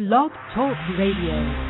Blog Talk Radio.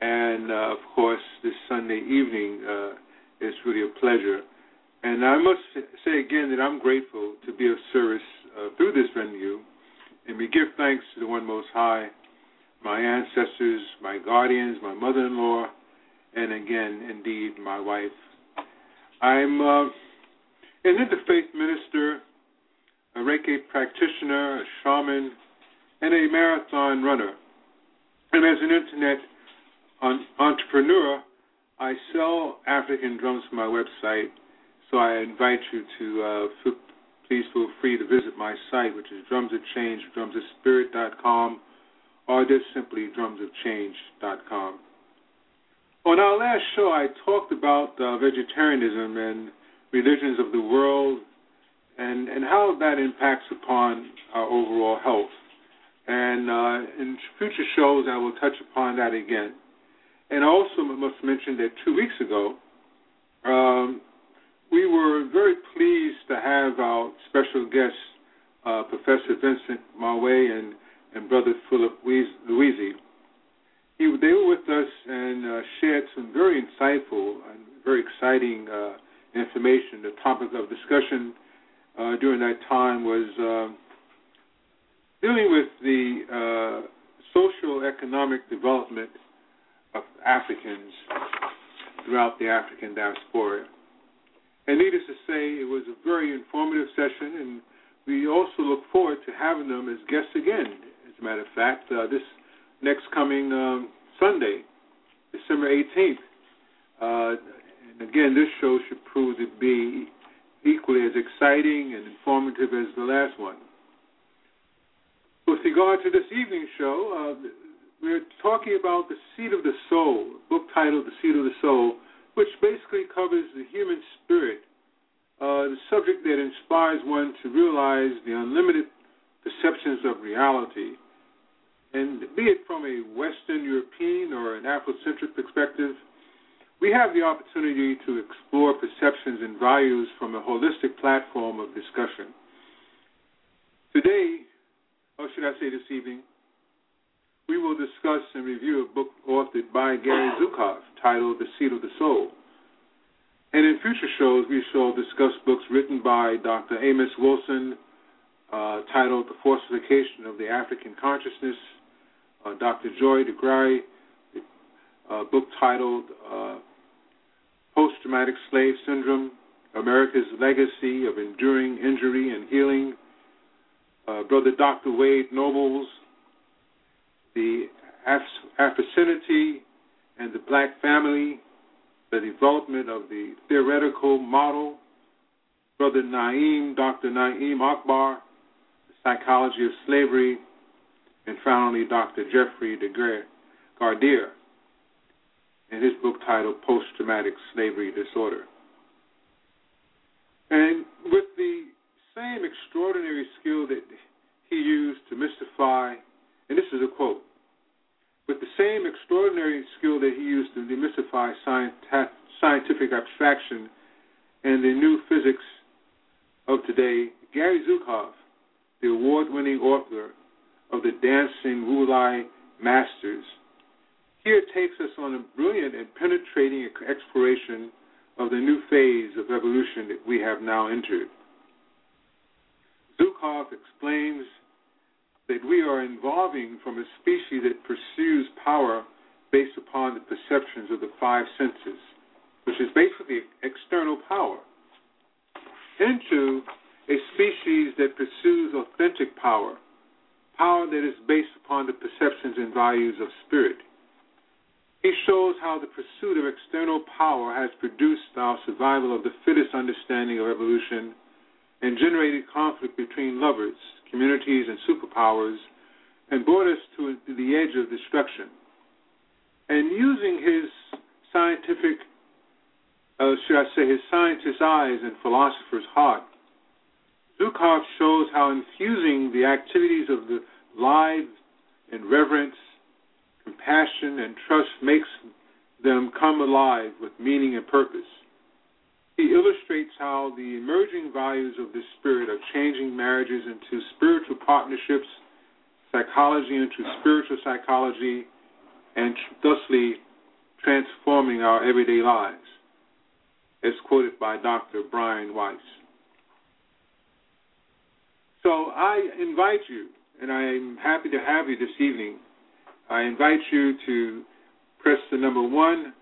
And uh, of course, this Sunday evening, uh, really a pleasure. And I must say again that I'm grateful to be of service uh, through this venue. And we give thanks to the One Most High, my ancestors, my guardians, my mother in law, and again, indeed, my wife. I'm uh, an interfaith minister, a Reiki practitioner, a shaman, and a marathon runner. And as an internet on entrepreneur, I sell African drums from my website, so I invite you to uh, please feel free to visit my site, which is Drums of Change, or just simply drumsofchange.com. On our last show, I talked about uh, vegetarianism and religions of the world and, and how that impacts upon our overall health. And uh, in future shows, I will touch upon that again. And I also must mention that two weeks ago, um, we were very pleased to have our special guests, uh, Professor Vincent Marway and, and Brother Philip Luizzi. He, they were with us and uh, shared some very insightful and very exciting uh, information. The topic of discussion uh, during that time was um, dealing with the uh, social economic development – of Africans throughout the African diaspora. And needless to say, it was a very informative session, and we also look forward to having them as guests again. As a matter of fact, uh, this next coming um, Sunday, December 18th. Uh, and again, this show should prove to be equally as exciting and informative as the last one. With regard to this evening's show, uh, we're talking about The Seat of the Soul, a book titled The Seat of the Soul, which basically covers the human spirit, uh, the subject that inspires one to realize the unlimited perceptions of reality. And be it from a Western European or an Afrocentric perspective, we have the opportunity to explore perceptions and values from a holistic platform of discussion. Today, or should I say this evening, we will discuss and review a book authored by Gary Zukav titled The Seat of the Soul. And in future shows, we shall discuss books written by Dr. Amos Wilson uh, titled The Falsification of the African Consciousness, uh, Dr. Joy DeGruy, a book titled uh, Post Traumatic Slave Syndrome America's Legacy of Enduring Injury and Healing, uh, Brother Dr. Wade Nobles the Africanity and the Black Family, the development of the theoretical model, Brother Na'im, Dr. Na'im Akbar, the psychology of slavery, and finally Dr. Jeffrey de Gardere in his book titled Post Traumatic Slavery Disorder. And with the same extraordinary skill that he used to mystify, and this is a quote, with the same extraordinary skill that he used to demystify scientific abstraction and the new physics of today, Gary Zukav, the award winning author of the Dancing Wu Li Masters, here takes us on a brilliant and penetrating exploration of the new phase of evolution that we have now entered. Zukav explains that we are evolving from a species that pursues power based upon the perceptions of the five senses, which is basically external power, into a species that pursues authentic power, power that is based upon the perceptions and values of spirit. He shows how the pursuit of external power has produced our survival of the fittest understanding of evolution and generated conflict between lovers, communities, and superpowers and brought us to the edge of destruction. And using his scientific, uh, should I say, his scientist's eyes and philosopher's heart, Zukav shows how infusing the activities of the lives in reverence, compassion, and trust makes them come alive with meaning and purpose. He illustrates how the emerging values of this spirit are changing marriages into spiritual partnerships, psychology into spiritual psychology, and thusly transforming our everyday lives, as quoted by Dr. Brian Weiss. So I invite you, and I'm happy to have you this evening. I invite you to press the number one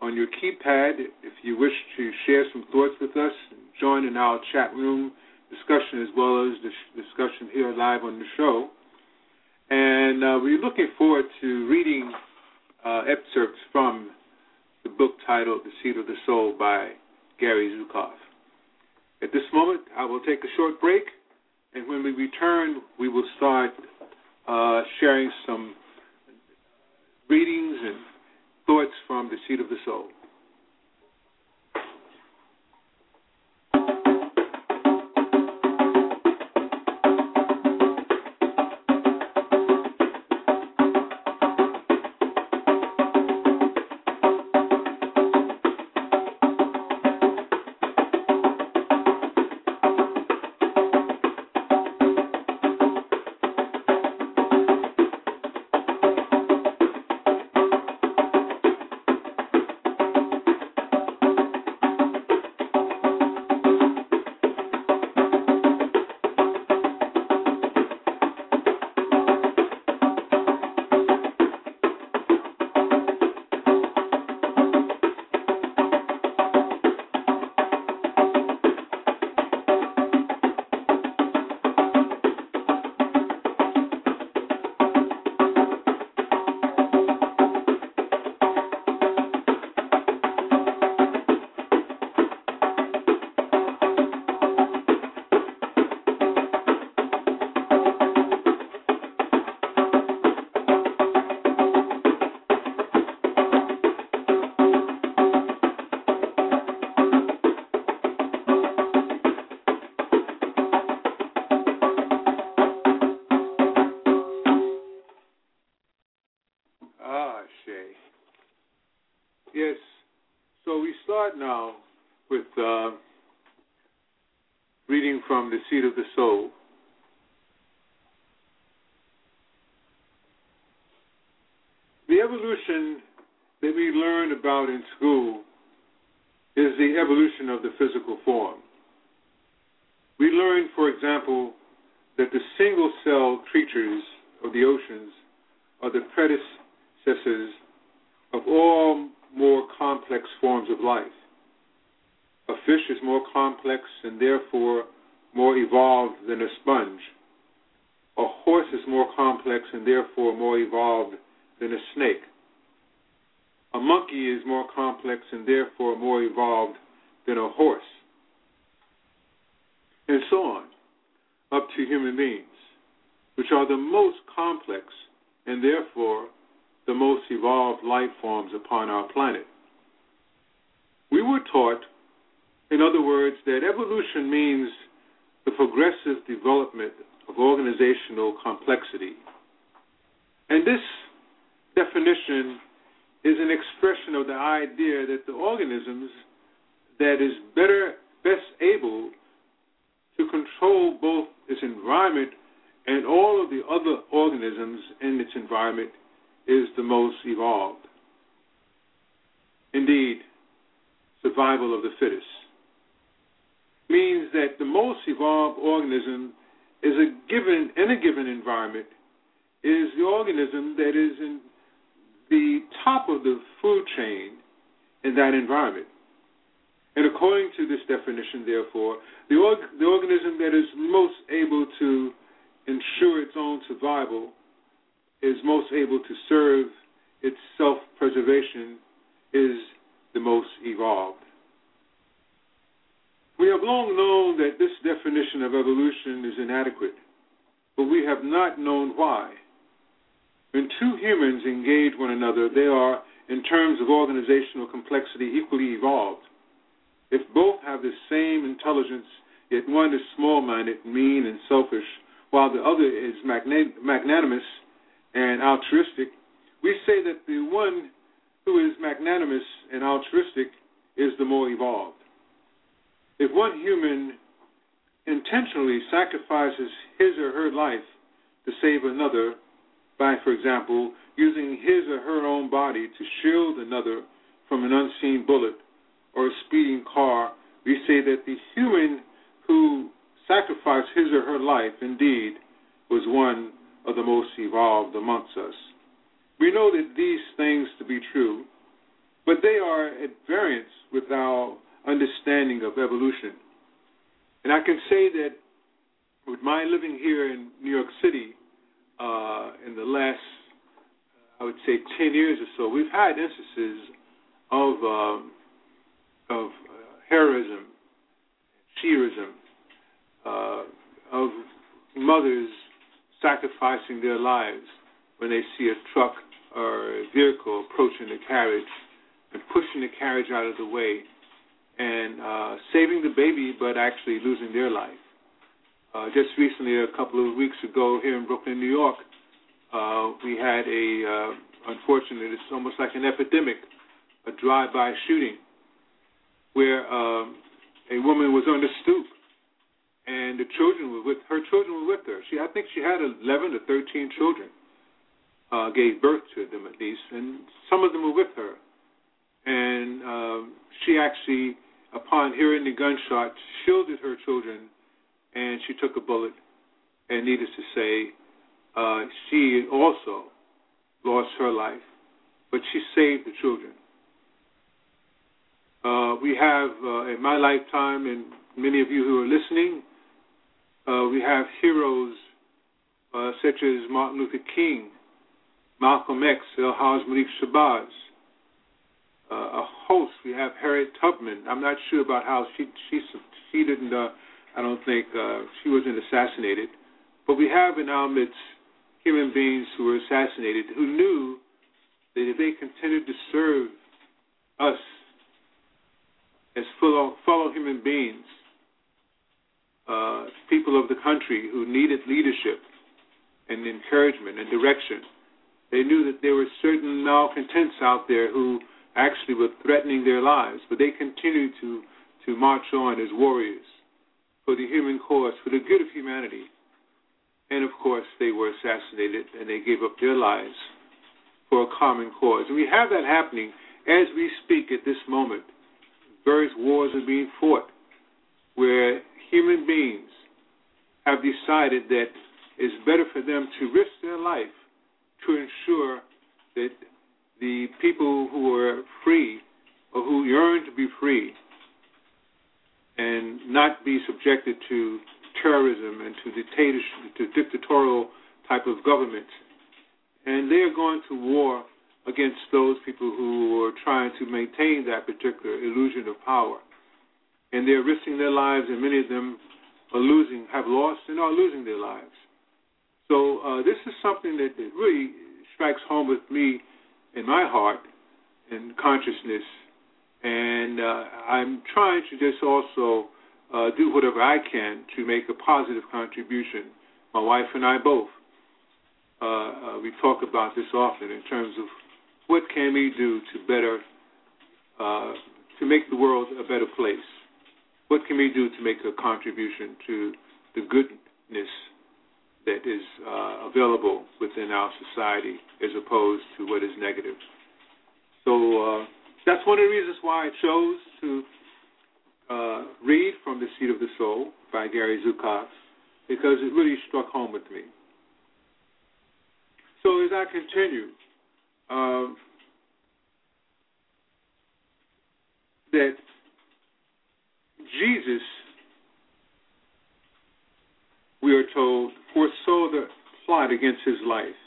on your keypad if you wish to share some thoughts with us, join in our chat room discussion as well as the discussion here live on the show. And uh, we're looking forward to reading uh, excerpts from the book titled The Seat of the Soul by Gary Zukav. At this moment, I will take a short break, and when we return, we will start uh, sharing some readings and thoughts from the seat of the soul. now with uh, reading from The Seat of the Soul. and therefore more evolved than a sponge. A horse is more complex and therefore more evolved than a snake. A monkey is more complex and therefore more evolved than a horse. And so on, up to human beings, which are the most complex and therefore the most evolved life forms upon our planet. We were taught in other words, that evolution means the progressive development of organizational complexity. And this definition is an expression of the idea that the organisms that is better best able to control both its environment and all of the other organisms in its environment is the most evolved. Indeed, survival of the fittest means that the most evolved organism is a given in a given environment is the organism that is in the top of the food chain in that environment. And according to this definition, therefore, the, org- the organism that is most able to ensure its own survival is most able to serve its self preservation is the most evolved. We have long known that this definition of evolution is inadequate, but we have not known why. When two humans engage one another, they are, in terms of organizational complexity, equally evolved. If both have the same intelligence, yet one is small minded, mean, and selfish, while the other is magnanimous and altruistic, we say that the one who is magnanimous and altruistic is the more evolved. If one human intentionally sacrifices his or her life to save another, by, for example, using his or her own body to shield another from an unseen bullet or a speeding car, we say that the human who sacrificed his or her life indeed was one of the most evolved amongst us. We know that these things to be true, but they are at variance with our understanding of evolution. And I can say that with my living here in New York City uh, in the last, I would say, 10 years or so, we've had instances of, um, of uh, heroism, sheerism, uh, of mothers sacrificing their lives when they see a truck or a vehicle approaching the carriage and pushing the carriage out of the way and uh, saving the baby, but actually losing their life. Uh, just recently, a couple of weeks ago, here in Brooklyn, New York, uh, we had a, uh, unfortunately, it's almost like an epidemic, a drive-by shooting, where um, a woman was on the stoop, and the children were with her. Children were with her. She, I think, she had 11 to 13 children. Uh, gave birth to them at least, and some of them were with her. And um, she actually upon hearing the gunshot, shielded her children, and she took a bullet. And needless to say, uh, she also lost her life, but she saved the children. Uh, we have, uh, in my lifetime, and many of you who are listening, uh, we have heroes uh, such as Martin Luther King, Malcolm X, El-Haj Malik Shabazz, uh, a host. We have Harriet Tubman. I'm not sure about how she she she didn't. Uh, I don't think uh, she wasn't assassinated, but we have in our midst human beings who were assassinated who knew that if they continued to serve us as fellow fellow human beings, uh, people of the country who needed leadership and encouragement and direction, they knew that there were certain malcontents out there who actually were threatening their lives, but they continued to, to march on as warriors for the human cause, for the good of humanity. And of course, they were assassinated and they gave up their lives for a common cause. And we have that happening as we speak at this moment. Various wars are being fought where human beings have decided that it's better for them to risk their life to ensure that the people who are free or who yearn to be free and not be subjected to terrorism and to dictatorship, to dictatorial type of government. And they are going to war against those people who are trying to maintain that particular illusion of power. And they're risking their lives, and many of them are losing, have lost, and are losing their lives. So uh, this is something that, that really strikes home with me in my heart and consciousness. And uh, I'm trying to just also uh, do whatever I can to make a positive contribution. My wife and I both. Uh, uh, we talk about this often in terms of what can we do to better uh, to make the world a better place. What can we do to make a contribution to the goodness that is uh, available within our society as opposed to what is negative? So uh, that's one of the reasons why I chose to uh, read from The Seat of the Soul by Gary Zukav because it really struck home with me. So as I continue, um, that Jesus, we are told, foresaw the plot against his life,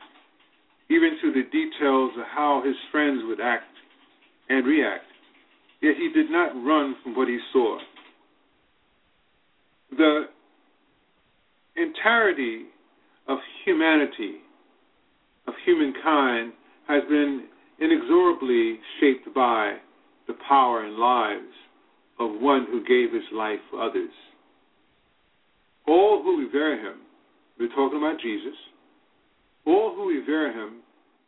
even to the details of how his friends would act and react. Yet he did not run from what he saw. The entirety of humanity, of humankind, has been inexorably shaped by the power and lives of one who gave his life for others. All revere him, we're talking about Jesus, all who revere him,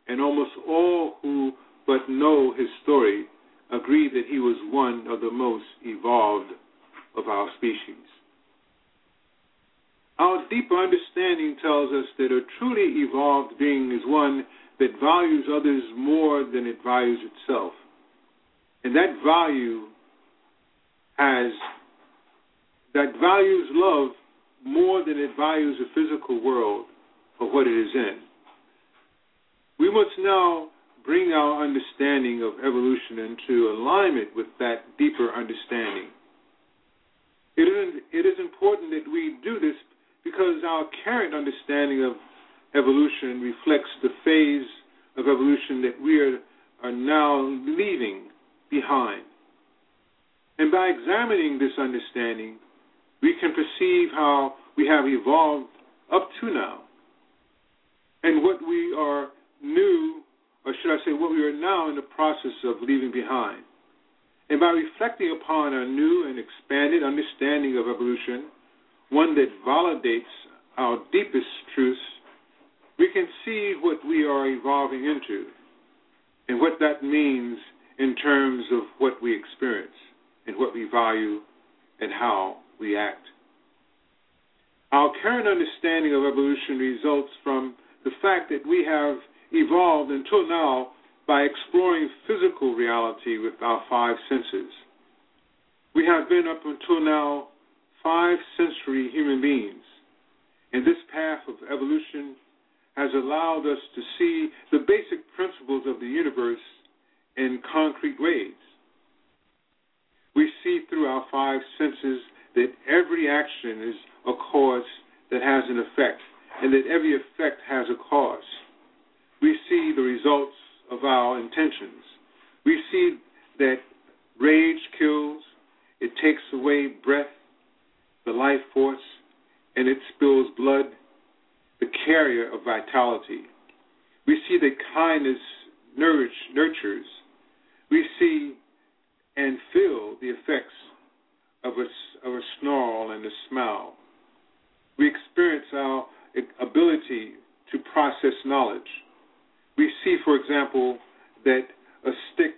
and almost all who but know his story, agree that he was one of the most evolved of our species. Our deeper understanding tells us that a truly evolved being is one that values others more than it values itself. And that value has that values love more than it values the physical world for what it is in. We must now bring our understanding of evolution into alignment with that deeper understanding. It is, it is important that we do this because our current understanding of evolution reflects the phase of evolution that we are, are now leaving behind. And by examining this understanding, we can perceive how we have evolved up to now and what we are new, or should I say, what we are now in the process of leaving behind. And by reflecting upon a new and expanded understanding of evolution, one that validates our deepest truths, we can see what we are evolving into and what that means in terms of what we experience and what we value and how we act. Our current understanding of evolution results from the fact that we have evolved until now by exploring physical reality with our five senses. We have been up until now five sensory human beings, and this path of evolution has allowed us to see the basic principles of the universe in concrete ways. We see through our five senses that every action is a cause that has an effect, and that every effect has a cause. We see the results of our intentions. We see that rage kills, it takes away breath, the life force, and it spills blood, the carrier of vitality. We see that kindness nourish, nurtures. We see and feel the effects of a, of a snarl and a smile. We experience our ability to process knowledge. We see, for example, that a stick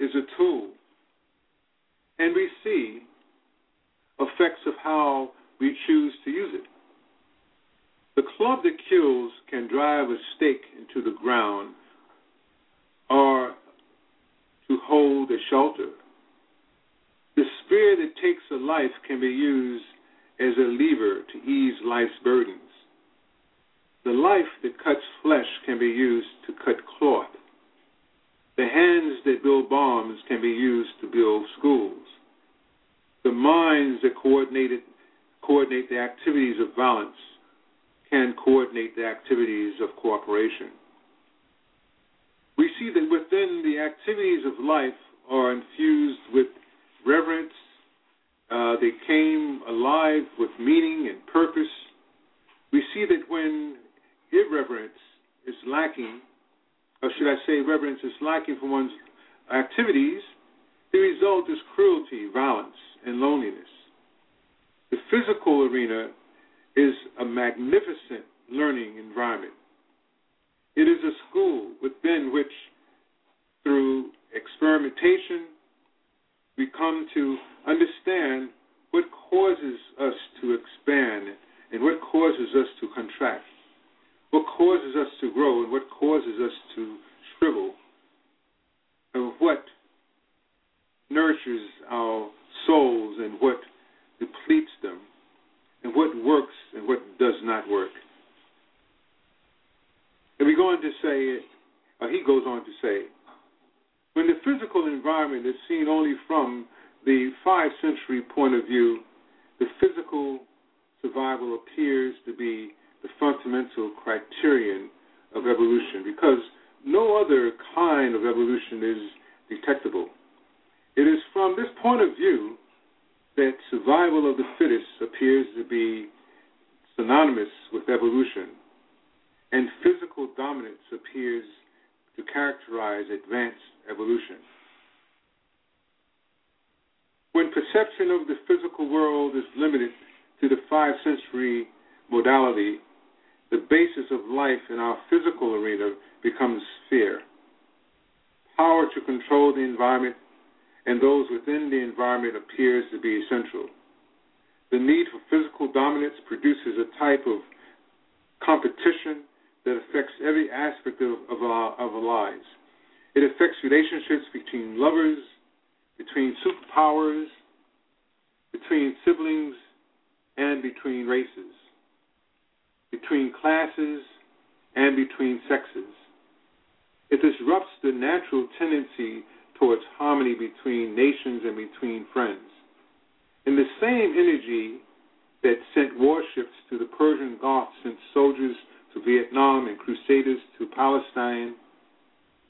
is a tool. And we see effects of how we choose to use it. The club that kills can drive a stake into the ground or to hold a shelter. The spear that takes a life can be used as a lever to ease life's burdens. The life that cuts flesh can be used to cut cloth. The hands that build bombs can be used to build schools. The minds that coordinate, coordinate the activities of violence can coordinate the activities of cooperation. We see that within the activities of life are infused with reverence. Uh, they came alive with meaning and purpose. We see that when irreverence is lacking, or should I say, reverence is lacking from one's activities, the result is cruelty, violence, and loneliness. The physical arena is a magnificent learning environment. It is a school within which, through experimentation, we come to understand what causes us to expand and what causes us to contract, what causes us to grow and what causes us to shrivel, and what nurtures our souls and what depletes them, and what works and what does not work. And we go on to say, or he goes on to say, when the physical environment is seen only from the five sensory point of view, the physical survival appears to be the fundamental criterion of evolution because no other kind of evolution is detectable. It is from this point of view that survival of the fittest appears to be synonymous with evolution, and physical dominance appears to characterize advanced evolution. When perception of the physical world is limited to the five sensory modality, the basis of life in our physical arena becomes fear. Power to control the environment and those within the environment appears to be essential. The need for physical dominance produces a type of competition that affects every aspect of, of, our, of our lives. It affects relationships between lovers, between superpowers, between siblings, and between races, between classes, and between sexes. It disrupts the natural tendency towards harmony between nations and between friends. In the same energy that sent warships to the Persian Gulf sent soldiers to Vietnam and crusaders to Palestine,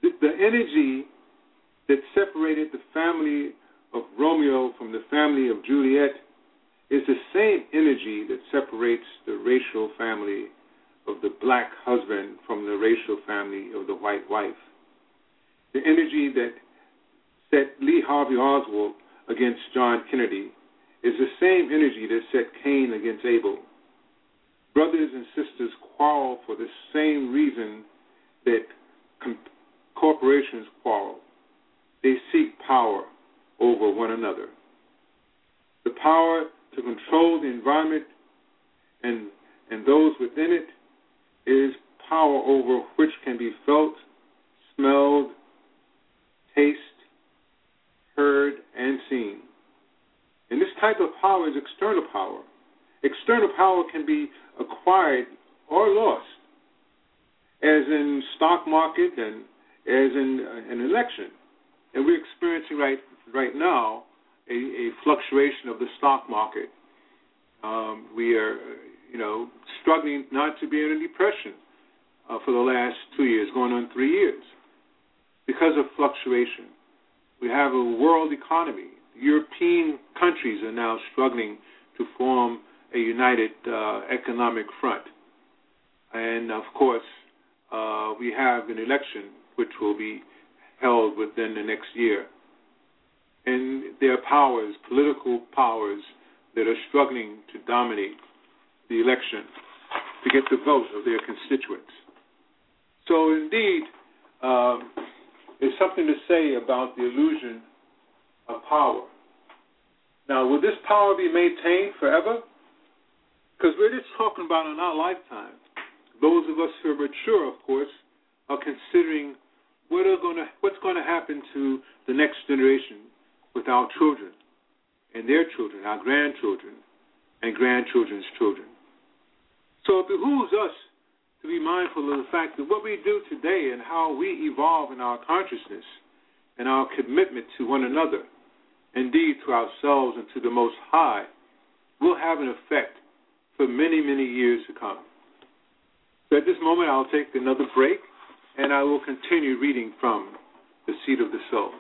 the, the energy that separated the family of Romeo from the family of Juliet is the same energy that separates the racial family of the black husband from the racial family of the white wife. The energy that set Lee Harvey Oswald against John Kennedy is the same energy that set Cain against Abel. Brothers and sisters quarrel for the same reason that com- corporations quarrel. They seek power over one another. The power to control the environment and, and those within it is power over which can be felt, smelled, tasted, heard, and seen. And this type of power is external power. External power can be acquired or lost, as in stock market and as in uh, an election. And we're experiencing right right now a, a fluctuation of the stock market. Um, we are, you know, struggling not to be in a depression uh, for the last two years, going on three years, because of fluctuation. We have a world economy. European countries are now struggling to form a united uh, economic front. And of course, uh, we have an election which will be held within the next year. And there are powers, political powers, that are struggling to dominate the election to get the vote of their constituents. So, indeed, um, is something to say about the illusion of power. Now, will this power be maintained forever? Because we're just talking about in our lifetime. Those of us who are mature, of course, are considering what are gonna what's gonna happen to the next generation with our children and their children, our grandchildren and grandchildren's children. So it behooves us to be mindful of the fact that what we do today and how we evolve in our consciousness and our commitment to one another, indeed to ourselves and to the Most High, will have an effect for many, many years to come. So at this moment, I'll take another break and I will continue reading from The Seat of the Soul.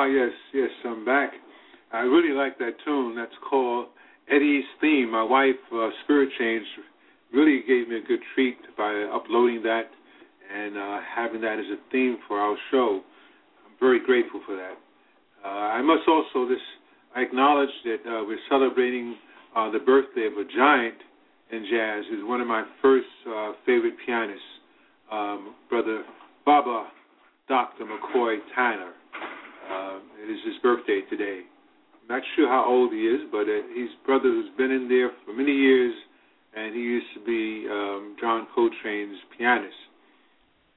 Ah, yes, yes, I'm back. I really like that tune. That's called Eddie's Theme. My wife, uh, Spirit Change, really gave me a good treat by uploading that and uh, having that as a theme for our show. I'm very grateful for that. Uh, I must also this acknowledge that uh, we're celebrating uh, the birthday of a giant in jazz, He's one of my first uh, favorite pianists, um, Brother Baba Dr. McCoy Tyner. Uh, it is his birthday today. I'm not sure how old he is, but uh, his brother has been in there for many years, and he used to be um, John Coltrane's pianist.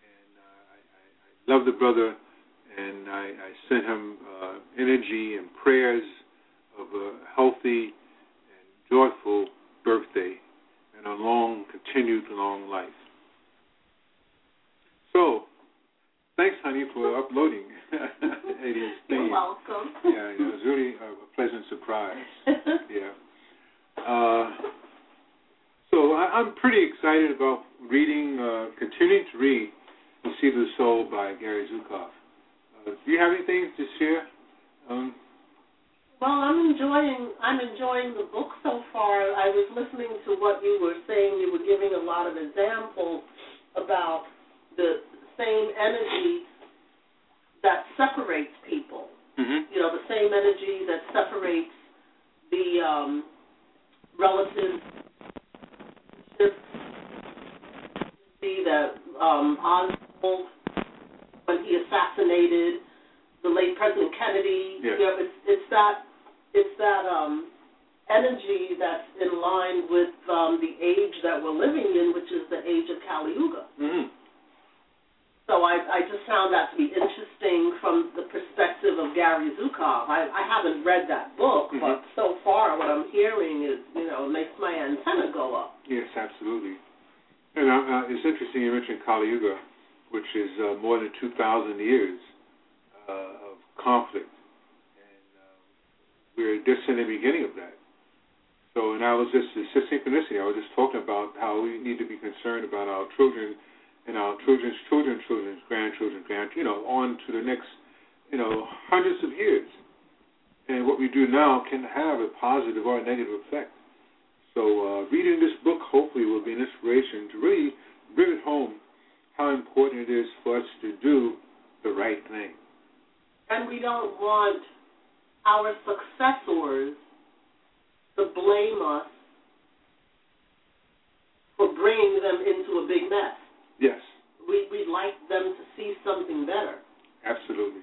And uh, I, I, love the brother, and I, I sent him uh, energy and prayers of a healthy and joyful birthday and a long, continued long life. So, Thanks, honey, for uploading. it is You're welcome. Yeah, it was really a pleasant surprise. yeah. Uh, so I, am pretty excited about reading, uh, continuing to read *The Seat the Soul* by Gary Zukav. Uh, do you have anything to share? Um, well, I'm enjoying I'm enjoying the book so far. I was listening to what you were saying. You were giving a lot of examples about the same energy that separates people. Mm-hmm. You know, the same energy that separates the um, relative see that um, Oswald when he assassinated the late President Kennedy. Yeah. You know, it's it's that it's that um, energy that's in line with um, the age that we're living in, which is the age of Kali Yuga. Mm-hmm. So I, I just found that to be interesting from the perspective of Gary Zukav. I, I haven't read that book, mm-hmm. but so far what I'm hearing is, you know, makes my antenna go up. Yes, absolutely. And uh, uh, it's interesting you mentioned Kali Yuga, which is uh, more than 2,000 years uh, of conflict. And um, we're just in the beginning of that. So, and I was just, it's just synchronicity. I was just talking about how we need to be concerned about our children – and our children's children's children's grandchildren, you know, on to the next, you know, hundreds of years. And what we do now can have a positive or a negative effect. So uh, reading this book hopefully will be an inspiration to really bring it home how important it is for us to do the right thing. And we don't want our successors to blame us for bringing them into a big mess. Yes. We, we'd like them to see something better. Absolutely.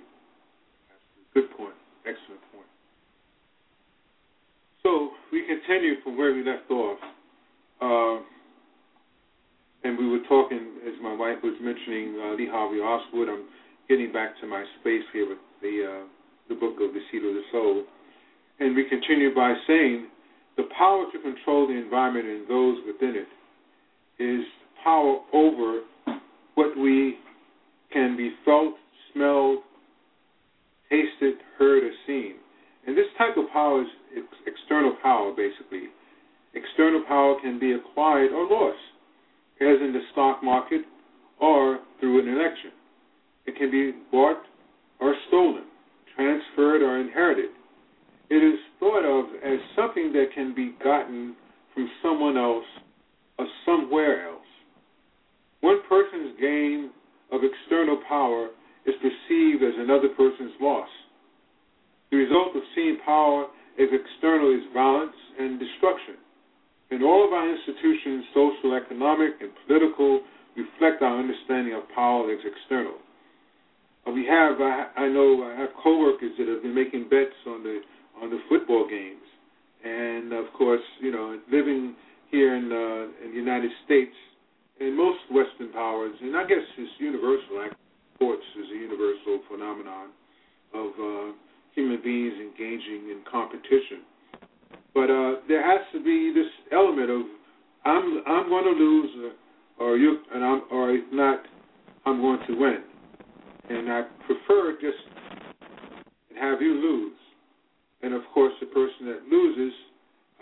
Absolutely. Good point. Excellent point. So we continue from where we left off. Uh, and we were talking, as my wife was mentioning, uh, Lee Harvey Oswald. I'm getting back to my space here with the uh, the book of the Seat of the Soul. And we continue by saying the power to control the environment and those within it is power over what we can be felt, smelled, tasted, heard, or seen. And this type of power is external power, basically. External power can be acquired or lost, as in the stock market or through an election. It can be bought or stolen, transferred or inherited. It is thought of as something that can be gotten from someone else or somewhere else. One person's gain of external power is perceived as another person's loss. The result of seeing power as external is violence and destruction. And all of our institutions, social, economic, and political, reflect our understanding of power as external. Uh, we have, I, I know, I have coworkers that have been making bets on the on the football games, and of course, you know, living here in uh, in the United States, and most Western powers, and I guess it's universal. Sports is a universal phenomenon of uh, human beings engaging in competition. But uh, there has to be this element of I'm I'm going to lose, or, or you, and I'm, or if not, I'm going to win. And I prefer just have you lose. And of course, the person that loses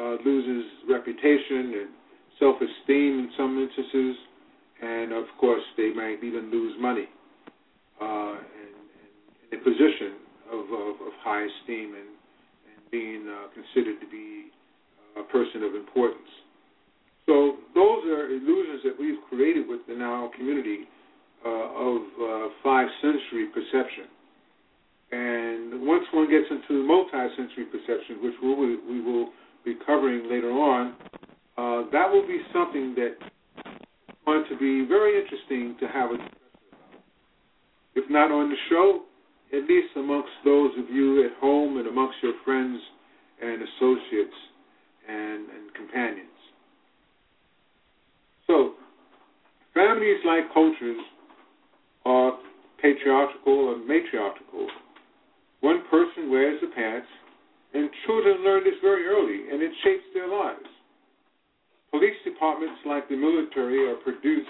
uh, loses reputation and self-esteem in some instances, and of course, they might even lose money uh, and, in a position of, of, of high esteem and, and being uh, considered to be a person of importance. So those are illusions that we've created within our community uh, of uh, five sensory perception. And once one gets into multi-sensory perception, which we will, we will be covering later on, uh, that will be something that going to be very interesting to have a discussion about. If not on the show, at least amongst those of you at home and amongst your friends and associates and, and companions. So, families like cultures are patriarchal or matriarchal one person wears the pants, and children learn this very early, and it shapes their lives. Police departments, like the military, are produced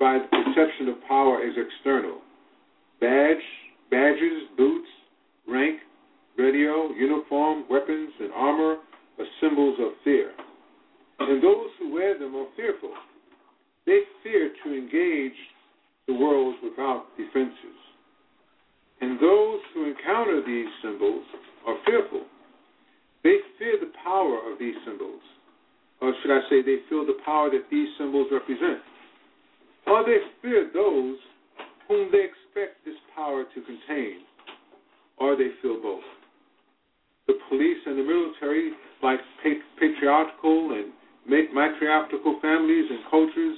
by the perception of power as external. Badge, badges, boots, rank, radio, uniform, weapons, and armor are symbols of fear. And those who wear them are fearful. They fear to engage the world without defenses. And those who encounter these symbols are fearful. They fear the power of these symbols. Or should I say, they feel the power that these symbols represent. Or they fear those whom they expect this power to contain. Or they feel both. The police and the military, like patriarchal and matriarchal families and cultures,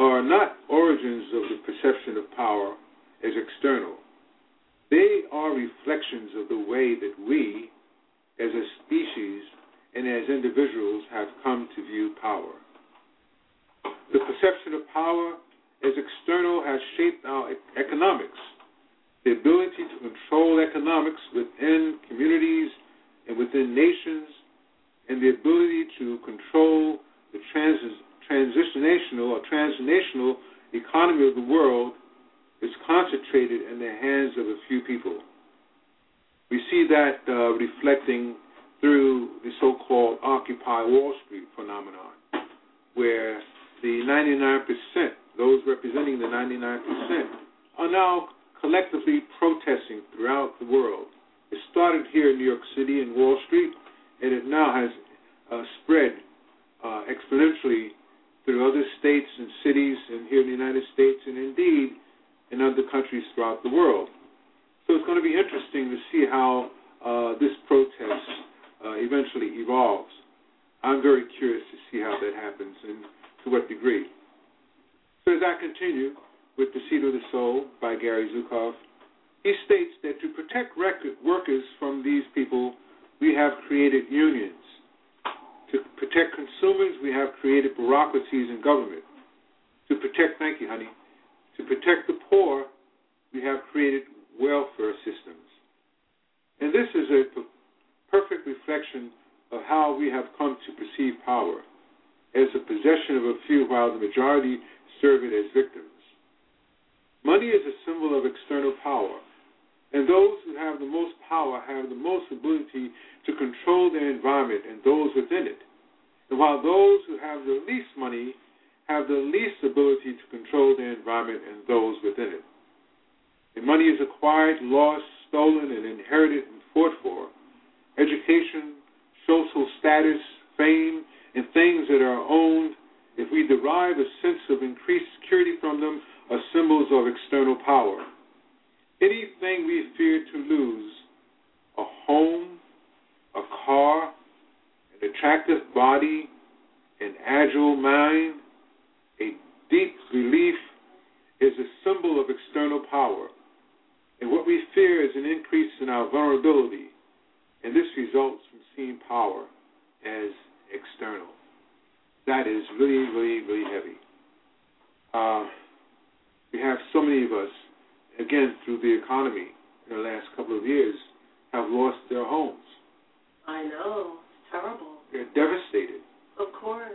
are not origins of the perception of power as external. They are reflections of the way that we, as a species and as individuals, have come to view power. The perception of power as external has shaped our economics. The ability to control economics within communities and within nations, and the ability to control the trans- transitional or transnational economy of the world is concentrated in the hands of a few people. We see that uh, reflecting through the so called Occupy Wall Street phenomenon, where the 99%, those representing the 99%, are now collectively protesting throughout the world. It started here in New York City and Wall Street, and it now has uh, spread uh, exponentially through other states and cities and here in the United States, and indeed in other countries throughout the world. So it's going to be interesting to see how uh, this protest uh, eventually evolves. I'm very curious to see how that happens and to what degree. So as I continue with The Seat of the Soul by Gary Zukav, he states that to protect workers from these people, we have created unions. To protect consumers, we have created bureaucracies in government. To protect, thank you, honey, to protect the poor, we have created welfare systems. And this is a perfect reflection of how we have come to perceive power as the possession of a few while the majority serve it as victims. Money is a symbol of external power, and those who have the most power have the most ability to control their environment and those within it. And while those who have the least money have the least ability to control their environment and those within it. And money is acquired, lost, stolen, and inherited and fought for. Education, social status, fame, and things that are owned, if we derive a sense of increased security from them, are symbols of external power. Anything we fear to lose, a home, a car, an attractive body, an agile mind, a deep belief, is a symbol of external power. And what we fear is an increase in our vulnerability, and this results from seeing power as external. That is really, really, really heavy. Uh, we have so many of us, again, through the economy in the last couple of years, have lost their homes. I know. It's terrible. They're devastated. Of course.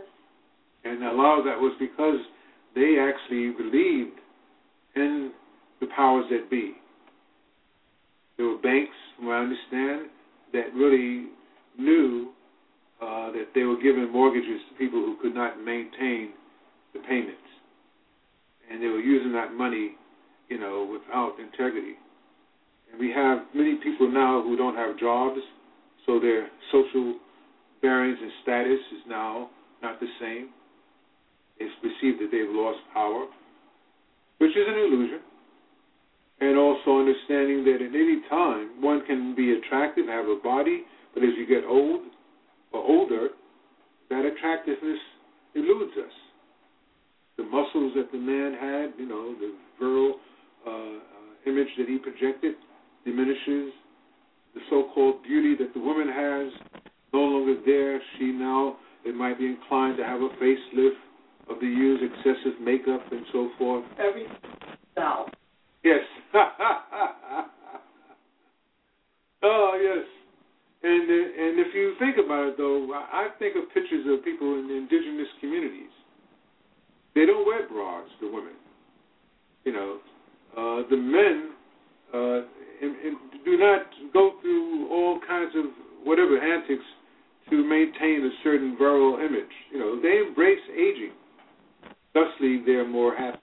And a lot of that was because they actually believed in the powers that be. There were banks, from what I understand, that really knew uh, that they were giving mortgages to people who could not maintain the payments, and they were using that money, you know, without integrity. And we have many people now who don't have jobs, so their social bearings and status is now not the same. It's perceived that they've lost power, which is an illusion. And also understanding that at any time one can be attractive, have a body, but as you get old, or older, that attractiveness eludes us. The muscles that the man had, you know, the virile uh, image that he projected diminishes. The so-called beauty that the woman has no longer there. She now it might be inclined to have a facelift of the use excessive makeup and so forth. Every now. Yes. oh yes. And and if you think about it, though, I think of pictures of people in indigenous communities. They don't wear bras, the women. You know, uh, the men uh, and, and do not go through all kinds of whatever antics to maintain a certain virile image. You know, they embrace aging. Thusly, they're more happy.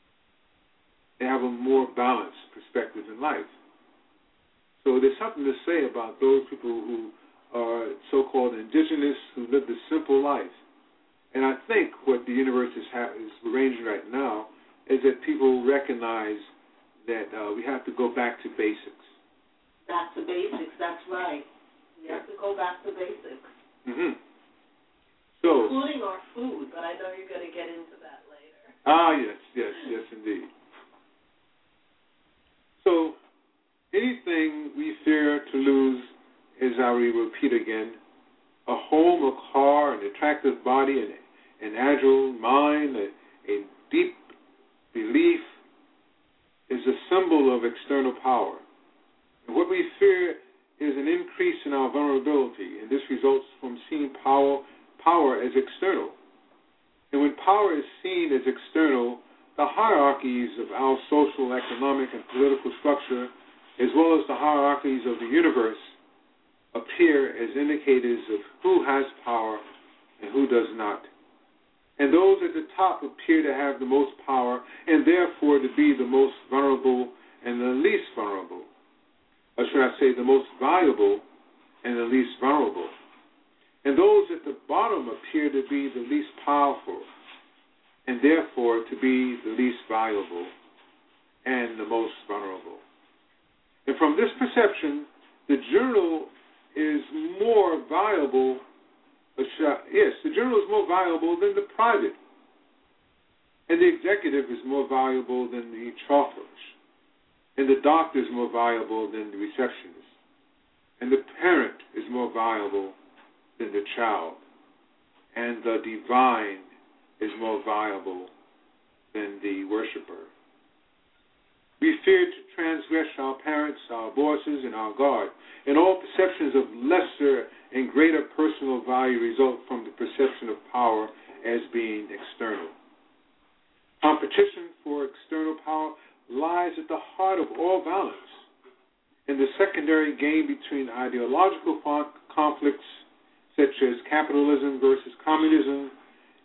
They have a more balanced perspective in life. So there's something to say about those people who are so-called indigenous who live the simple life. And I think what the universe is, ha- is arranging right now is that people recognize that uh, we have to go back to basics. Back to basics. That's right. We have to go back to basics. Mm-hmm. So, including our food, but I know you're going to get into that later. Ah, yes, yes, yes, indeed. So, anything we fear to lose is, I will repeat again, a home, a car, an attractive body, an, an agile mind, a, a deep belief is a symbol of external power. And what we fear is an increase in our vulnerability, and this results from seeing power, power as external. And when power is seen as external, the hierarchies of our social, economic, and political structure, as well as the hierarchies of the universe, appear as indicators of who has power and who does not. And those at the top appear to have the most power and therefore to be the most vulnerable and the least vulnerable. Or should I say, the most valuable and the least vulnerable. And those at the bottom appear to be the least powerful and therefore to be the least valuable and the most vulnerable. And from this perception, the journal is more valuable. Uh, yes, the external is more valuable than the private. And the executive is more valuable than the chauffeurs. And the doctor is more valuable than the receptionist. And the parent is more valuable than the child. And the divine is more valuable than the worshiper. We fear to transgress our parents, our bosses, and our God. And all perceptions of lesser and greater personal value result from the perception of power as being external. Competition for external power lies at the heart of all violence. and the secondary game between ideological conflicts such as capitalism versus communism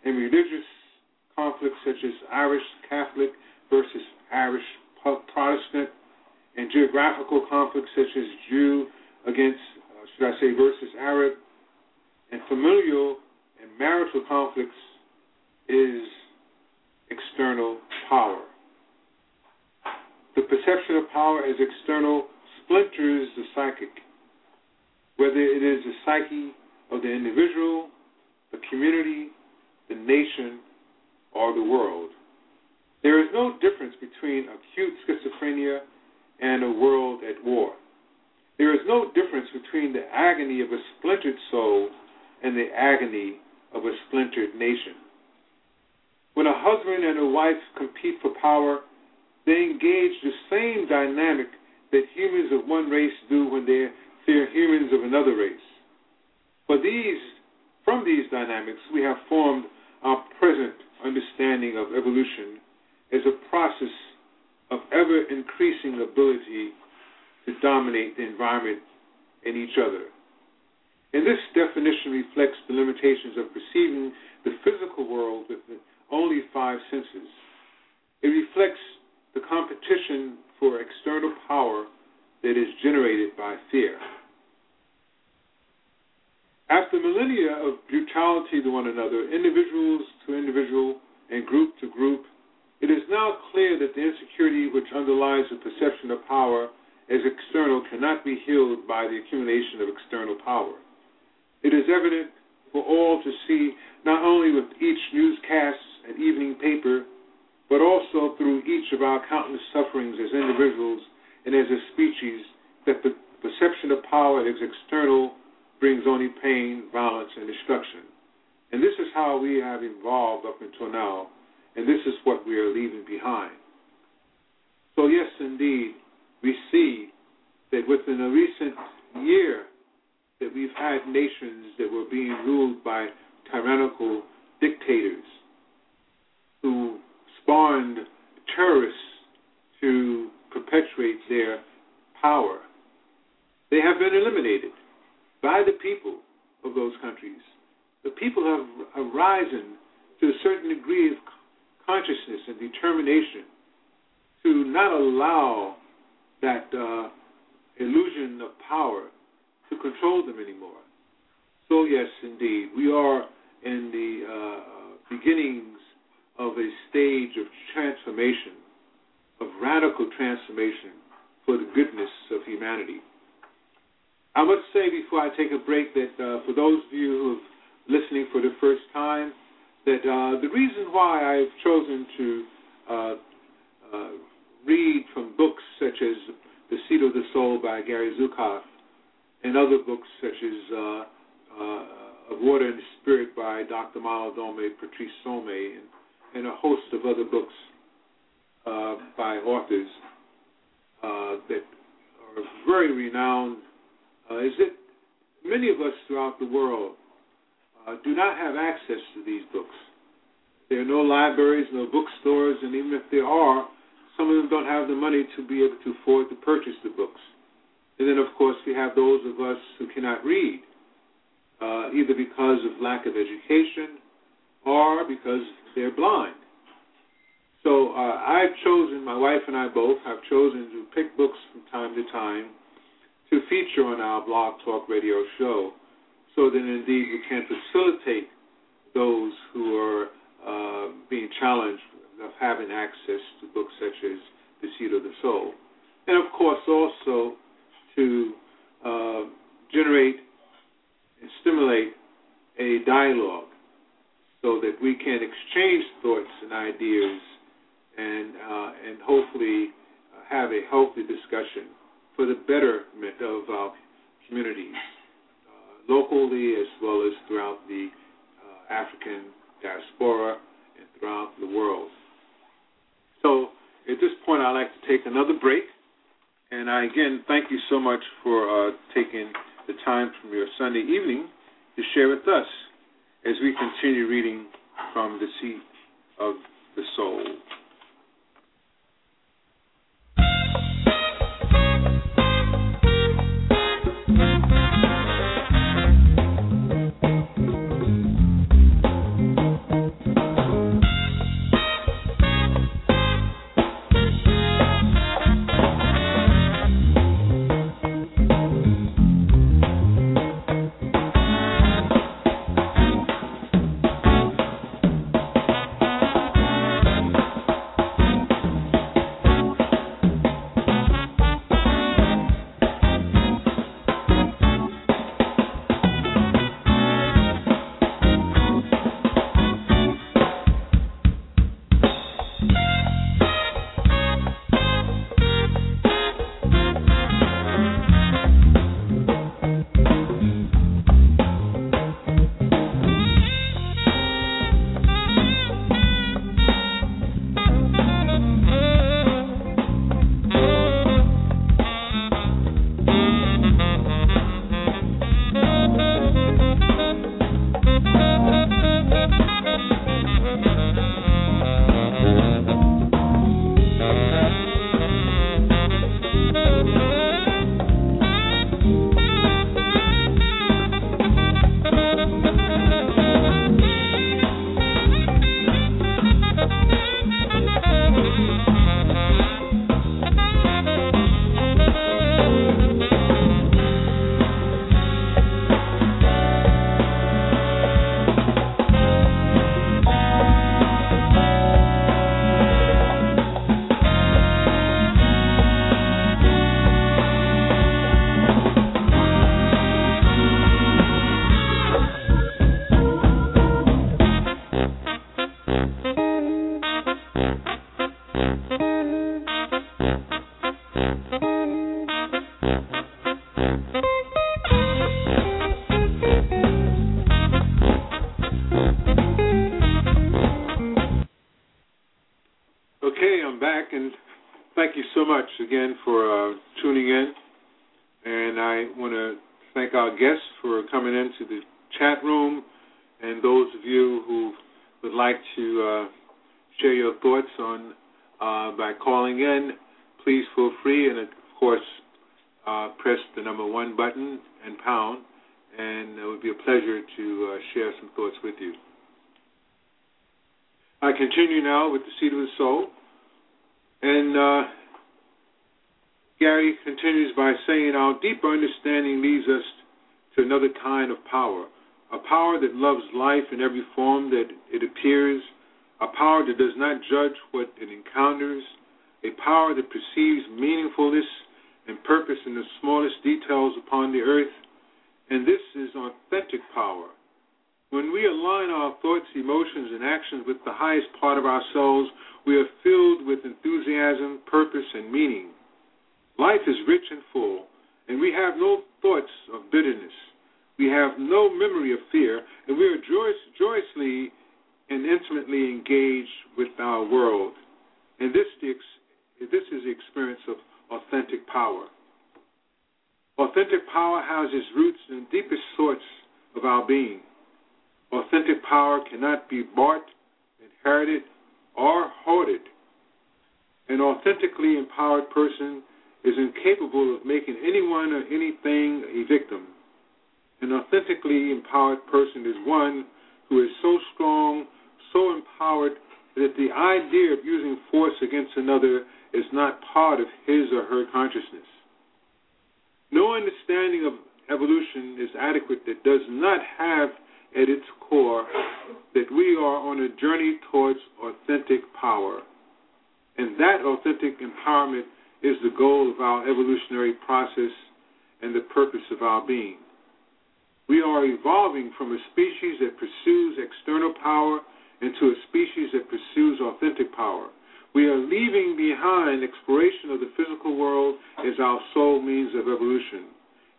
and religious conflicts such as Irish Catholic versus Irish Protestant and geographical conflicts such as Jew against, uh, should I say, versus Arab, and familial and marital conflicts is external power. The perception of power as external splinters the psychic, whether it is the psyche of the individual, the community, the nation, or the world. There is no difference between acute schizophrenia and a world at war. There is no difference between the agony of a splintered soul and the agony of a splintered nation. When a husband and a wife compete for power, they engage the same dynamic that humans of one race do when they fear humans of another race. These, from these dynamics, we have formed our present understanding of evolution is a process of ever increasing ability to dominate the environment and each other. And this definition reflects the limitations of perceiving the physical world with only five senses. It reflects the competition for external power that is generated by fear. After millennia of brutality to one another, individuals to individual, and group to group, it is now clear that the insecurity which underlies the perception of power as external cannot be healed by the accumulation of external power. It is evident for all to see, not only with each newscast and evening paper, but also through each of our countless sufferings as individuals and as a species, that the perception of power as external brings only pain, violence, and destruction. And this is how we have evolved up until now, and this is what we are leaving behind. So, yes, indeed, we see that within a recent year that we've had nations that were being ruled by tyrannical dictators who spawned terrorists to perpetuate their power. They have been eliminated by the people of those countries. The people have, have risen to a certain degree of consciousness and determination to not allow that uh, illusion of power to control them anymore. So, yes, indeed, we are in the uh, beginnings of a stage of transformation, of radical transformation for the goodness of humanity. I must say before I take a break that uh, for those of you who are listening for the first time, that uh, the reason why I've chosen to uh, uh read from books such as The Seat of the Soul by Gary Zukav and other books such as uh, uh, Of Water and Spirit by Dr. Malidoma Patrice Somé, and, and a host of other books by authors that are very renowned is that many of us throughout the world uh, do not have access to these books. There are no libraries, no bookstores, and even if there are, some of them don't have the money to be able to afford to purchase the books. And then, of course, we have those of us who cannot read, uh, either because of lack of education or because they're blind. So uh, I've chosen, my wife and I both have chosen to pick books from time to time to feature on our Blog Talk Radio show so that indeed we can facilitate those who are uh, being challenged of having access to books such as The Seat of the Soul. And of course, also to uh, generate and stimulate a dialogue so that we can exchange thoughts and ideas and uh, and hopefully have a healthy discussion for the betterment of our communities, uh, locally as well as throughout the uh, African diaspora and throughout the world. So at this point, I'd like to take another break. And I again thank you so much for uh, taking the time from your Sunday evening to share with us as we continue reading from the seat of the soul. comments on uh, by calling in, please feel free and of course uh, press the number one button and pound, and it would be a pleasure to uh, share some thoughts with you. I continue now with the seat of the soul, and uh, Gary continues by saying, "Our deeper understanding leads us to another kind of power." A power that loves life in every form that it appears, a power that does not judge what it encounters, a power that perceives meaningfulness and purpose in the smallest details upon the earth, and this is authentic power. When we align our thoughts, emotions, and actions with the highest part of ourselves, we are filled with enthusiasm, purpose, and meaning. Life is rich and full, and we have no thoughts of bitterness. We have no memory of fear, and we are joy- joyously and intimately engaged with our world. And this, this is the experience of authentic power. Authentic power houses roots and deepest sorts of our being. Authentic power cannot be bought, inherited, or hoarded. An authentically empowered person is incapable of making anyone or anything a victim. An authentically empowered person is one who is so strong so empowered that the idea of using force against another is not part of his or her consciousness. No understanding of evolution is adequate that does not have at its core that we are on a journey towards authentic power. And that authentic empowerment is the goal of our evolutionary process and the purpose of our being. We are evolving from a species that pursues external power into a species that pursues authentic power. We are leaving behind exploration of the physical world as our sole means of evolution.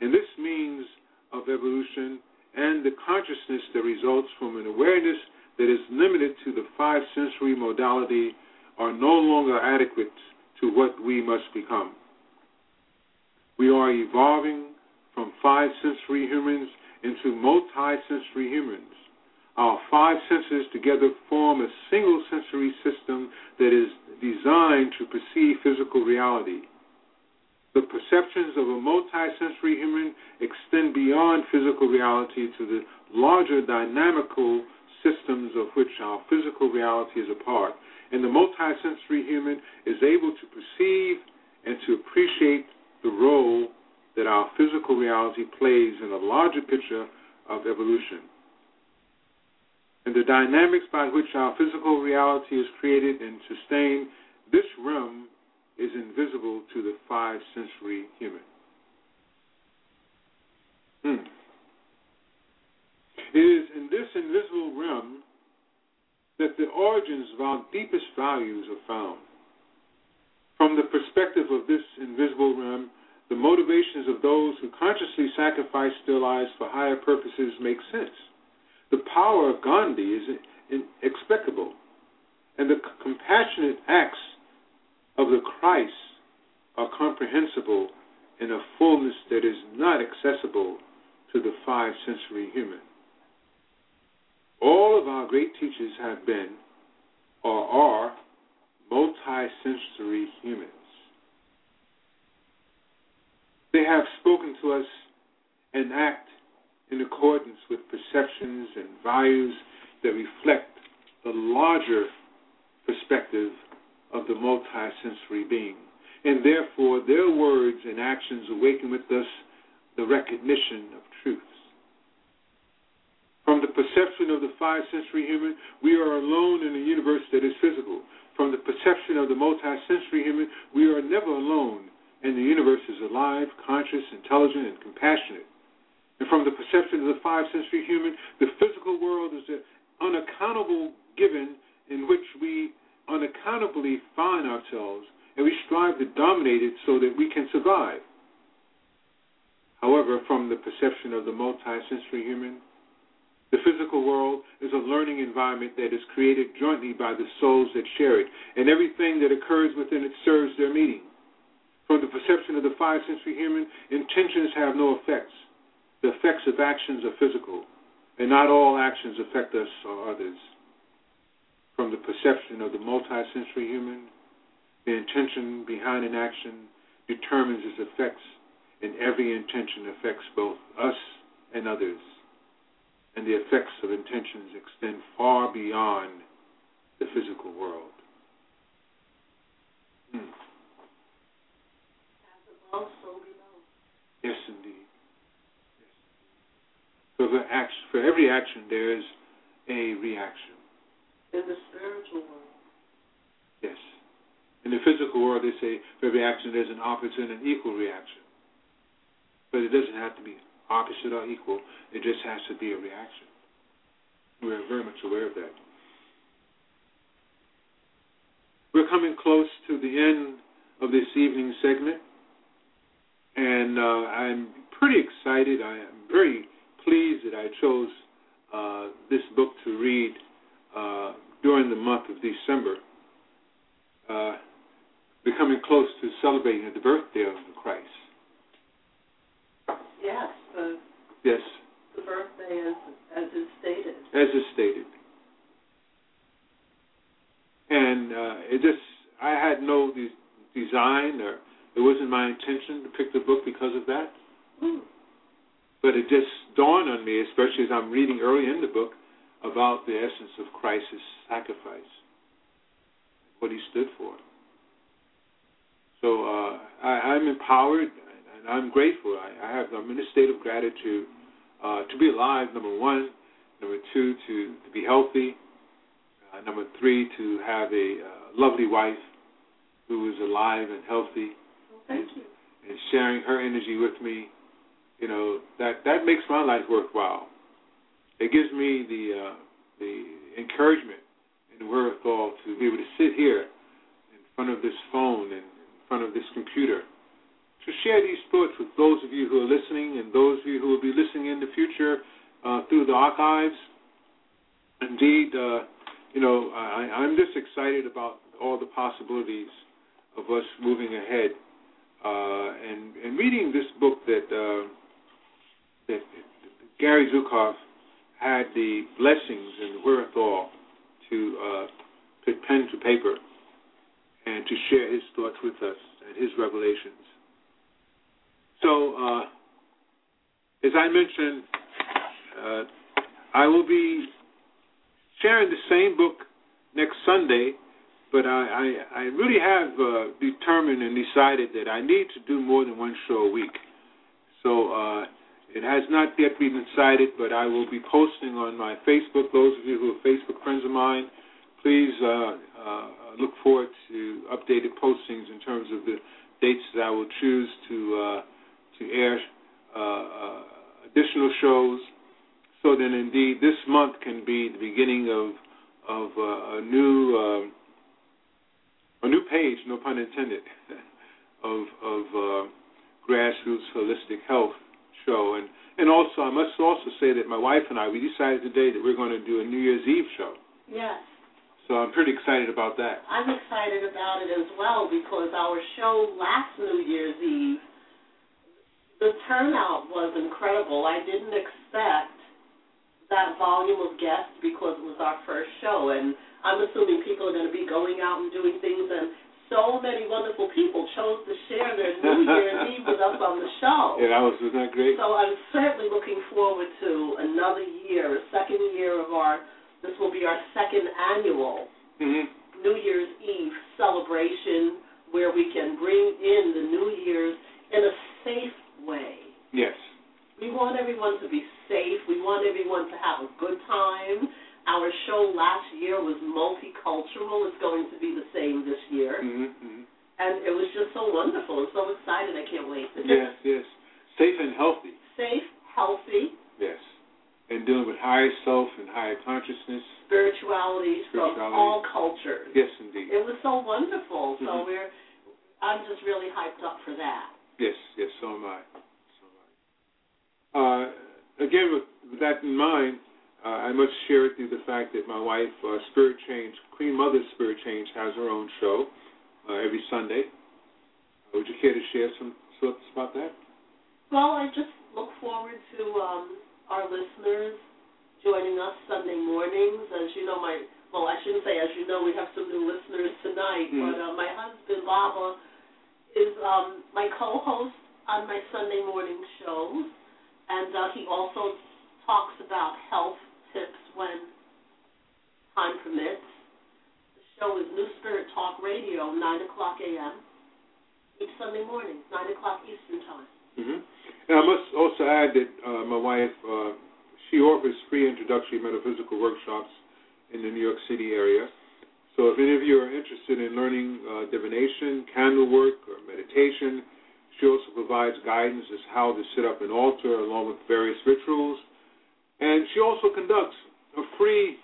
And this means of evolution and the consciousness that results from an awareness that is limited to the five sensory modality are no longer adequate to what we must become. We are evolving from five sensory humans into multi-sensory humans. Our five senses together form a single sensory system that is designed to perceive physical reality. The perceptions of a multi-sensory human extend beyond physical reality to the larger dynamical systems of which our physical reality is a part. And the multi-sensory human is able to perceive and to appreciate the role that our physical reality plays in the larger picture of evolution. And the dynamics by which our physical reality is created and sustained, this realm is invisible to the five sensory human. Hmm. It is in this invisible realm that the origins of our deepest values are found. From the perspective of this invisible realm, the motivations of those who consciously sacrifice their lives for higher purposes make sense. The power of Gandhi is inexplicable, and the compassionate acts of the Christ are comprehensible in a fullness that is not accessible to the five sensory human. All of our great teachers have been or are multi-sensory humans. They have spoken to us and act in accordance with perceptions and values that reflect the larger perspective of the multi-sensory being. And therefore, their words and actions awaken with us the recognition of truths. From the perception of the five sensory human, we are alone in a universe that is physical. From the perception of the multi-sensory human, we are never alone, and the universe is alive, conscious, intelligent, and compassionate. And from the perception of the five sensory human, the physical world is an unaccountable given in which we unaccountably find ourselves, and we strive to dominate it so that we can survive. However, from the perception of the multi-sensory human, the physical world is a learning environment that is created jointly by the souls that share it, and everything that occurs within it serves their meaning. From the perception of the five sensory human, intentions have no effects. The effects of actions are physical, and not all actions affect us or others from the perception of the multisensory human, the intention behind an action determines its effects, and every intention affects both us and others. And the effects of intentions extend far beyond the physical world. Hmm. Yes, indeed. Yes. For, action, for every action, there is a reaction in the spiritual world. Yes. In the physical world, they say for every action there's an opposite and equal reaction. But it doesn't have to be opposite or equal, it just has to be a reaction. We're very much aware of that. We're coming close to the end of this evening segment, and uh, I'm pretty excited. I am very pleased that I chose uh, this book to read uh, during the month of December, uh, becoming close to celebrating the birthday of the Christ. Yes, the, yes. The birthday is as is stated. As is stated. And uh, it just, I had no de- design or it wasn't my intention to pick the book because of that. Mm. But it just dawned on me, especially as I'm reading early in the book, about the essence of Christ's sacrifice, what he stood for. So uh, I, I'm empowered and I'm grateful. I, I have I'm in a state of gratitude uh, to be alive. Number one, number two, to to be healthy. Uh, number three, to have a uh, lovely wife who is alive and healthy. Well, thank and, you. And sharing her energy with me, you know that that makes my life worthwhile it gives me the uh, the encouragement and wherewithal to be able to sit here in front of this phone and in front of this computer to share these thoughts with those of you who are listening and those of you who will be listening in the future uh, through the archives. Indeed, uh, you know, I, I'm just excited about all the possibilities of us moving ahead uh, and, and reading this book that uh, that Gary Zukav had the blessings and the wherewithal to uh, put pen to paper and to share his thoughts with us and his revelations. So, uh, as I mentioned, uh, I will be sharing the same book next Sunday, but I, I, I really have uh, determined and decided that I need to do more than one show a week. So uh, it has not yet been decided, but I will be posting on my Facebook. Those of you who are Facebook friends of mine, please uh, uh, look forward to updated postings in terms of the dates that I will choose to uh, to air uh, uh, additional shows, so that indeed this month can be the beginning of of uh, a new a new page, no pun intended, of of grassroots holistic health show. And and also, I must also say that my wife and I we decided today that we're going to do a New Year's Eve show. Yes. So I'm pretty excited about that. I'm excited about it as well because our show last New Year's Eve the turnout was incredible. I didn't expect that volume of guests because it was our first show, and I'm assuming people are going to be going out and doing things, and so many wonderful people chose to share their New Year's Eve with us on the show. Yeah, that was isn't that great? So I'm certainly looking forward to another year, a second year of our. This will be our second annual mm-hmm. New Year's Eve celebration, where we can bring in the New Year's in a safe way. Yes. We want everyone to be safe. We want everyone to have a good time. Our show last year was multicultural. It's going to be the same this year. Mm-hmm. And it was just so wonderful. I'm so excited. I can't wait. yes, yes. Safe and healthy. Safe, healthy. Yes. And dealing with higher self and higher consciousness. Spirituality, Spirituality. from all cultures. Yes, indeed. It was so wonderful. Mm-hmm. So we're, I'm just really hyped up for that. Yes, yes, so am I. So am I. Uh, again, with, with, that in mind, uh, I must share with you the fact that my wife, uh, Spirit Change, Queen Mother Spirit Change, has her own show uh, every Sunday. Uh, would you care to share some thoughts about that? Well, I just look forward to um, our listeners joining us Sunday mornings. As you know, my well, I shouldn't say as you know, we have some new listeners tonight, mm-hmm. but uh, my husband Baba is um, my co-host on my Sunday morning shows, and uh, he also talks about health tips when time permits. The show is New Spirit Talk Radio, 9 o'clock a.m. each Sunday morning, 9 o'clock Eastern Time. Mm-hmm. And I must also add that uh, my wife, uh, she offers free introductory metaphysical workshops in the New York City area. So if any of you are interested in learning uh, divination, candle work, or meditation, she also provides guidance as how to set up an altar along with various rituals. And she also conducts a free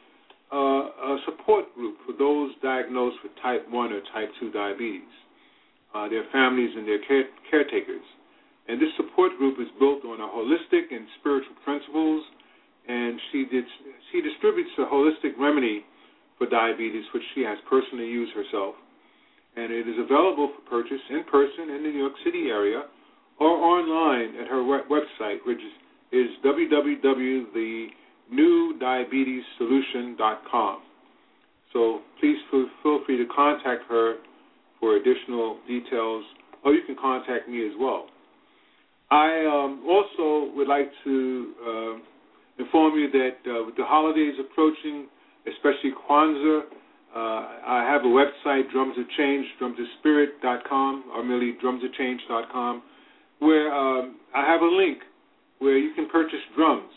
uh, a support group for those diagnosed with type 1 or type 2 diabetes, uh, their families and their care- caretakers. And this support group is built on a holistic and spiritual principles, and she, did, she distributes a holistic remedy for diabetes, which she has personally used herself. And it is available for purchase in person in the New York City area or online at her website, which is, is www.thenewdiabetessolution.com. So please feel free to contact her for additional details, or you can contact me as well. I um, also would like to uh, inform you that uh, with the holidays approaching, especially Kwanzaa. Uh, I have a website, Drums of Change, drumsofspirit.com, or merely drumsofchange.com, where um, I have a link where you can purchase drums.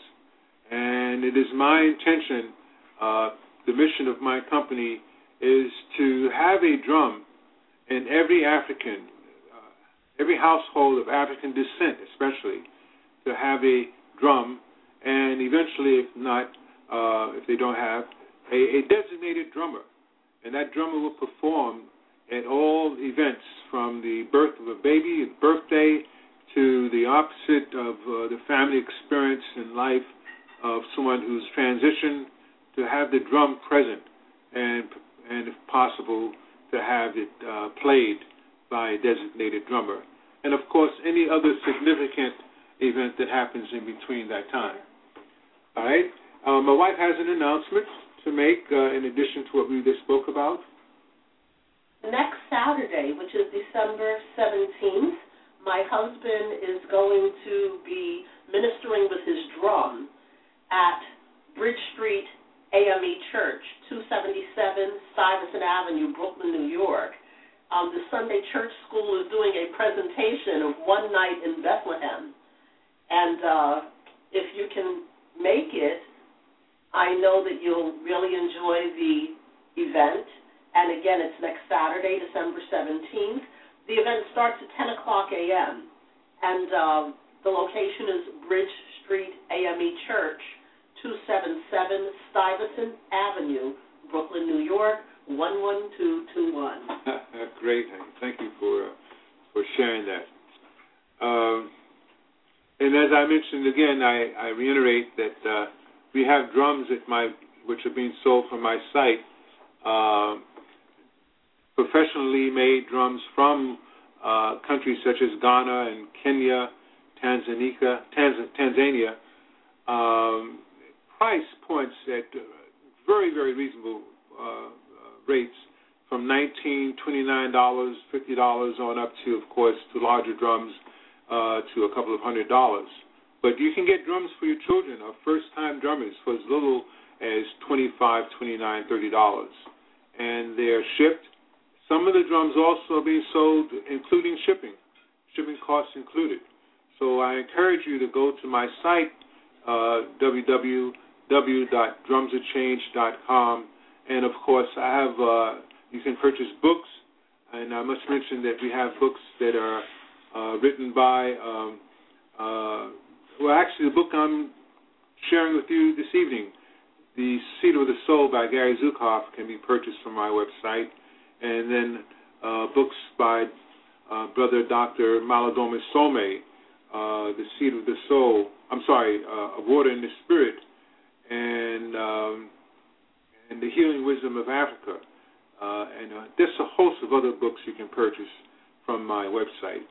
And it is my intention, uh, the mission of my company is to have a drum in every African, uh, every household of African descent, especially, to have a drum, and eventually, if not, uh, if they don't have, a, a designated drummer, and that drummer will perform at all events from the birth of a baby, birthday, to the opposite of uh, the family experience in life of someone who's transitioned, to have the drum present and, and if possible, to have it uh, played by a designated drummer. And of course, any other significant event that happens in between that time. All right? Uh, my wife has an announcement to make uh, in addition to what we just spoke about. Next Saturday, which is December 17th, my husband is going to be ministering with his drum at Bridge Street AME Church, 277 Stuyvesant Avenue, Brooklyn, New York. Um, the Sunday Church School is doing a presentation of One Night in Bethlehem. And uh, if you can make it, I know that you'll really enjoy the event. And again, it's next Saturday, December 17th. The event starts at 10 o'clock a.m. And um, the location is Bridge Street AME Church, 277 Stuyvesant Avenue, Brooklyn, New York, 11221. Great. Thank you for uh, for sharing that. Um, and as I mentioned again, I, I reiterate that uh, we have drums at my which are being sold from my site, uh, professionally made drums from uh, countries such as Ghana and Kenya, Tanzania, Tanz- Tanzania. Um, price points at very very reasonable uh, rates from $19, $29, $50 on up to, of course, to larger drums uh, to a couple of hundred dollars. But you can get drums for your children or first-time drummers for as little as $25, $29, $30. And they're shipped. Some of the drums also are being sold, including shipping, shipping costs included. So I encourage you to go to my site, uh, www.drumsofchange.com, and of course I have uh, you can purchase books, and I must mention that we have books that are uh, written by, um, uh, well, actually, the book I'm sharing with you this evening, The Seat of the Soul by Gary Zukav, can be purchased from my website. And then uh, books by uh, Brother Dr. Malidoma Somé, uh, The Seat of the Soul, I'm sorry, uh, Water and the Spirit, and, um, and The Healing Wisdom of Africa. Uh, and uh, there's a host of other books you can purchase from my website.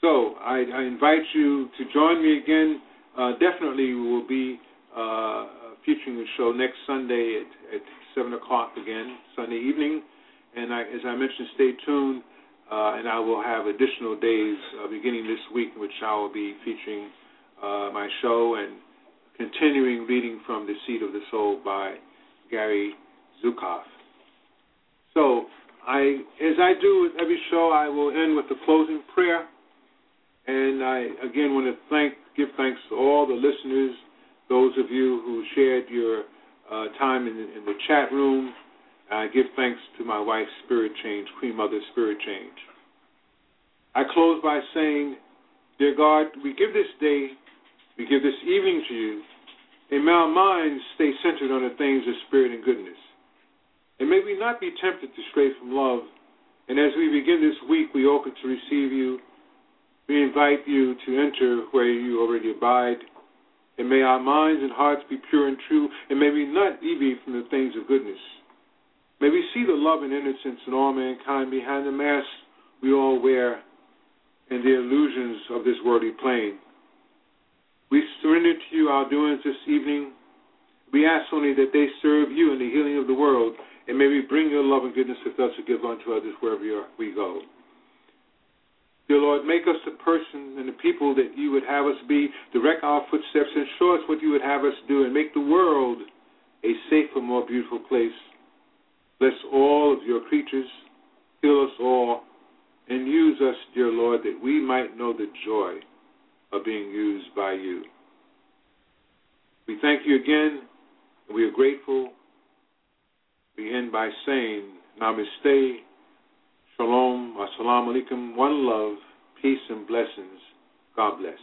So I, I invite you to join me again. Definitely, we will be featuring the show next Sunday at, at 7 o'clock again, Sunday evening. And I, as I mentioned, stay tuned, uh, and I will have additional days uh, beginning this week in which I will be featuring uh, my show and continuing reading from The Seat of the Soul by Gary Zukav. So, I, as I do with every show, I will end with a closing prayer. And I again want to thank, give thanks to all the listeners, those of you who shared your uh, time in, in, the chat room. I give thanks to my wife, Spirit Change, Queen Mother, Spirit Change. I close by saying, Dear God, we give this day, we give this evening to you, and may our minds stay centered on the things of spirit and goodness. And may we not be tempted to stray from love. And as we begin this week, we open to receive you we invite you to enter where you already abide, and may our minds and hearts be pure and true, and may we not deviate from the things of goodness. May we see the love and innocence in all mankind behind the mask we all wear and the illusions of this worldly plane. We surrender to you our doings this evening. We ask only that they serve you in the healing of the world, and may we bring your love and goodness with us to give unto others wherever we go. Dear Lord, make us the person and the people that you would have us be. Direct our footsteps and show us what you would have us do and make the world a safer, more beautiful place. Bless all of your creatures, heal us all, and use us, dear Lord, that we might know the joy of being used by you. We thank you again, and we are grateful. We end by saying, Namaste. Shalom, assalamu alaikum, one love, peace and blessings. God bless.